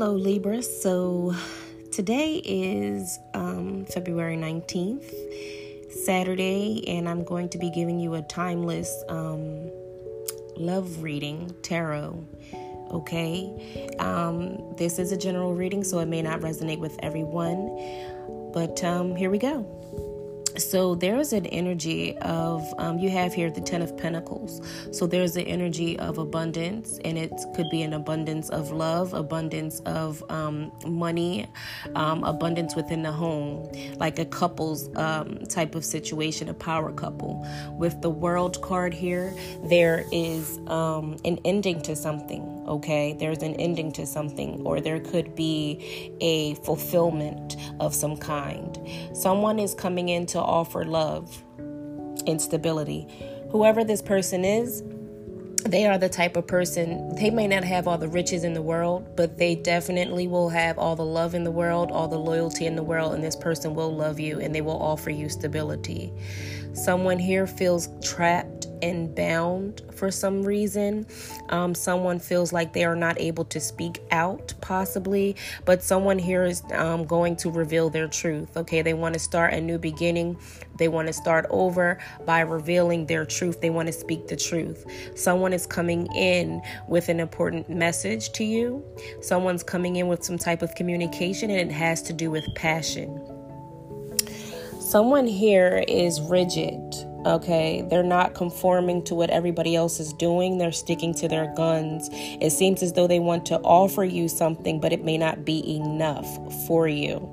Hello, Libra. So today is um, February 19th, Saturday, and I'm going to be giving you a timeless um, love reading, tarot. Okay, um, this is a general reading, so it may not resonate with everyone, but um, here we go so there's an energy of um, you have here the ten of pentacles. So there's the energy of abundance and it could be an abundance of love abundance of um, money um, abundance within the home like a couple's um, type of situation a power couple. With the world card here there is um, an ending to something okay there's an ending to something or there could be a fulfillment of some kind someone is coming in to offer love and stability. Whoever this person is, they are the type of person, they may not have all the riches in the world, but they definitely will have all the love in the world, all the loyalty in the world, and this person will love you and they will offer you stability. Someone here feels trapped and bound for some reason. Um, someone feels like they are not able to speak out, possibly, but someone here is um, going to reveal their truth. Okay, they want to start a new beginning, they want to start over by revealing their truth, they want to speak the truth. Someone is coming in with an important message to you, someone's coming in with some type of communication, and it has to do with passion. Someone here is rigid Okay, they're not conforming to what everybody else is doing. They're sticking to their guns. It seems as though they want to offer you something, but it may not be enough for you.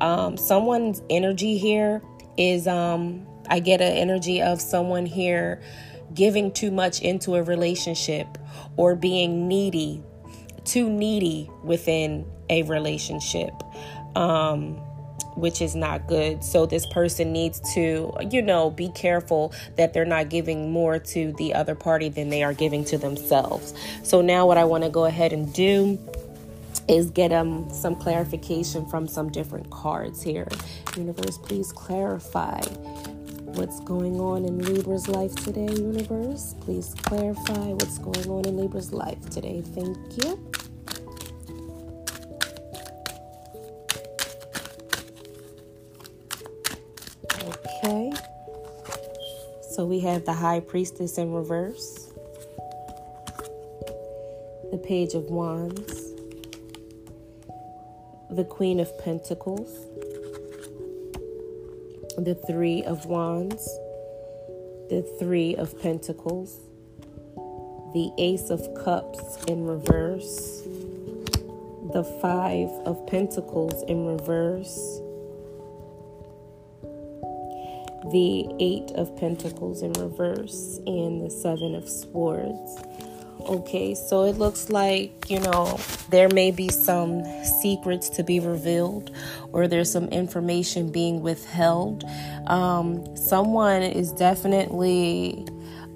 Um, someone's energy here is, um, I get an energy of someone here giving too much into a relationship or being needy, too needy within a relationship. Um, which is not good. So this person needs to, you know, be careful that they're not giving more to the other party than they are giving to themselves. So now what I want to go ahead and do is get um some clarification from some different cards here. Universe, please clarify what's going on in Libra's life today, universe. Please clarify what's going on in Libra's life today. Thank you. So we have the High Priestess in reverse, the Page of Wands, the Queen of Pentacles, the Three of Wands, the Three of Pentacles, the Ace of Cups in reverse, the Five of Pentacles in reverse the Eight of Pentacles in reverse and the Seven of Swords. Okay, so it looks like, you know, there may be some secrets to be revealed or there's some information being withheld. Um, someone is definitely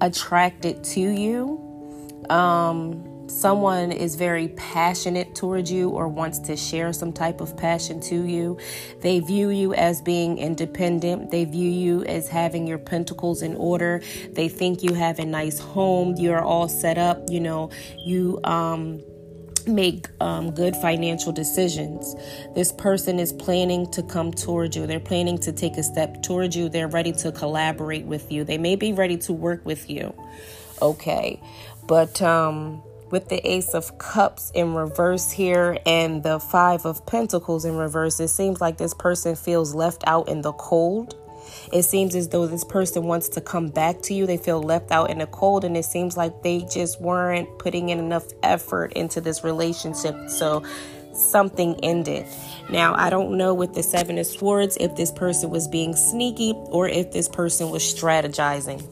attracted to you. Um, someone is very passionate towards you or wants to share some type of passion to you. They view you as being independent. They view you as having your pentacles in order. They think you have a nice home. You're all set up. You know, you, um, make um, good financial decisions. This person is planning to come towards you. They're planning to take a step towards you. They're ready to collaborate with you. They may be ready to work with you. Okay. But um with the Ace of Cups in reverse here and the Five of Pentacles in reverse, it seems like this person feels left out in the cold. It seems as though this person wants to come back to you. They feel left out in the cold, and it seems like they just weren't putting in enough effort into this relationship. So something ended. Now, I don't know with the Seven of Swords if this person was being sneaky or if this person was strategizing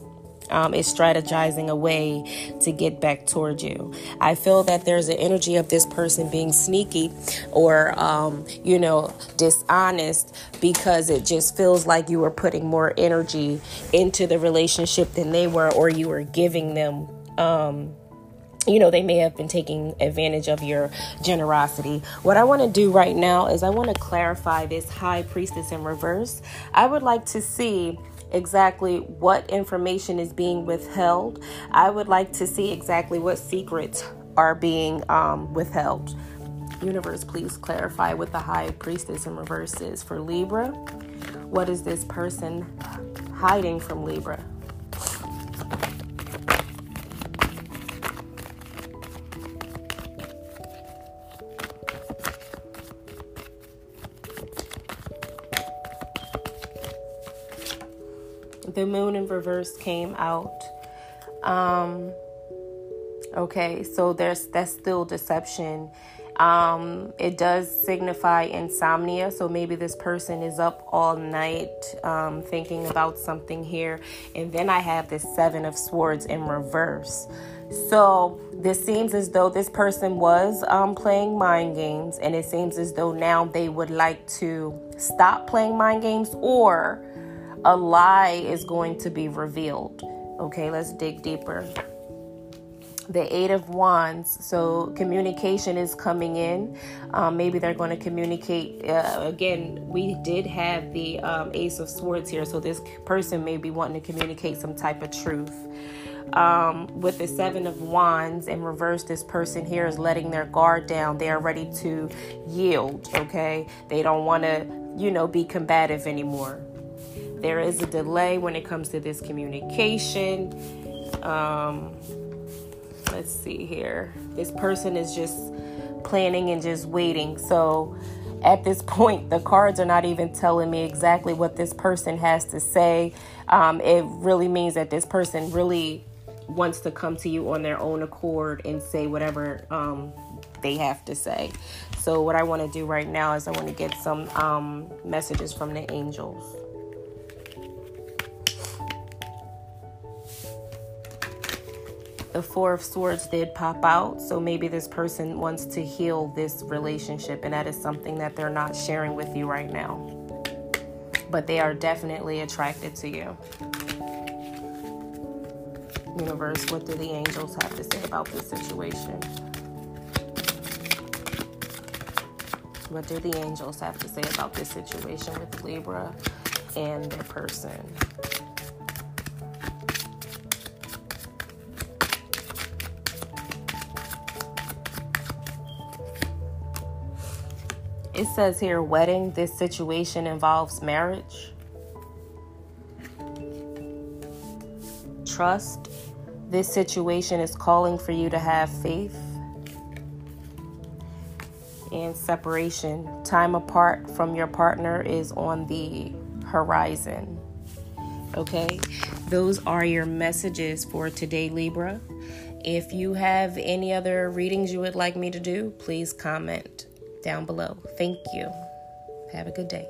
um, is strategizing a way to get back towards you. I feel that there's an energy of this person being sneaky or, um, you know, dishonest because it just feels like you were putting more energy into the relationship than they were, or you were giving them. Um, you know, they may have been taking advantage of your generosity. What I want to do right now is I want to clarify this high priestess in reverse. I would like to see exactly what information is being withheld. I would like to see exactly what secrets are being um, withheld. Universe, please clarify what the High Priestess in reverse is for Libra. What is this person hiding from Libra? The moon in reverse came out. Um, okay, so there's that's still deception. Um, it does signify insomnia, so maybe this person is up all night um, thinking about something here. And then I have this Seven of Swords in reverse. So this seems as though this person was um, playing mind games, and it seems as though now they would like to stop playing mind games or a lie is going to be revealed. Okay, let's dig deeper. The Eight of Wands, so communication is coming in. Um, maybe they're going to communicate. Uh, again, we did have the um, Ace of Swords here, so this person may be wanting to communicate some type of truth. Um, with the Seven of Wands in reverse, this person here is letting their guard down. They are ready to yield, okay? They don't want to, you know, be combative anymore. There is a delay when it comes to this communication. Um, let's see here. This person is just planning and just waiting. So at this point, the cards are not even telling me exactly what this person has to say. Um, it really means that this person really wants to come to you on their own accord and say whatever um, they have to say. So, what I want to do right now is I want to get some um, messages from the angels. The Four of Swords did pop out. So maybe this person wants to heal this relationship, and that is something that they're not sharing with you right now. But they are definitely attracted to you. Universe, what do the angels have to say about this situation? What do the angels have to say about this situation with Libra and their person? It says here, wedding. This situation involves marriage. Trust. This situation is calling for you to have faith. And separation. Time apart from your partner is on the horizon. Okay, those are your messages for today, Libra. If you have any other readings you would like me to do, please comment down below. Thank you. Have a good day.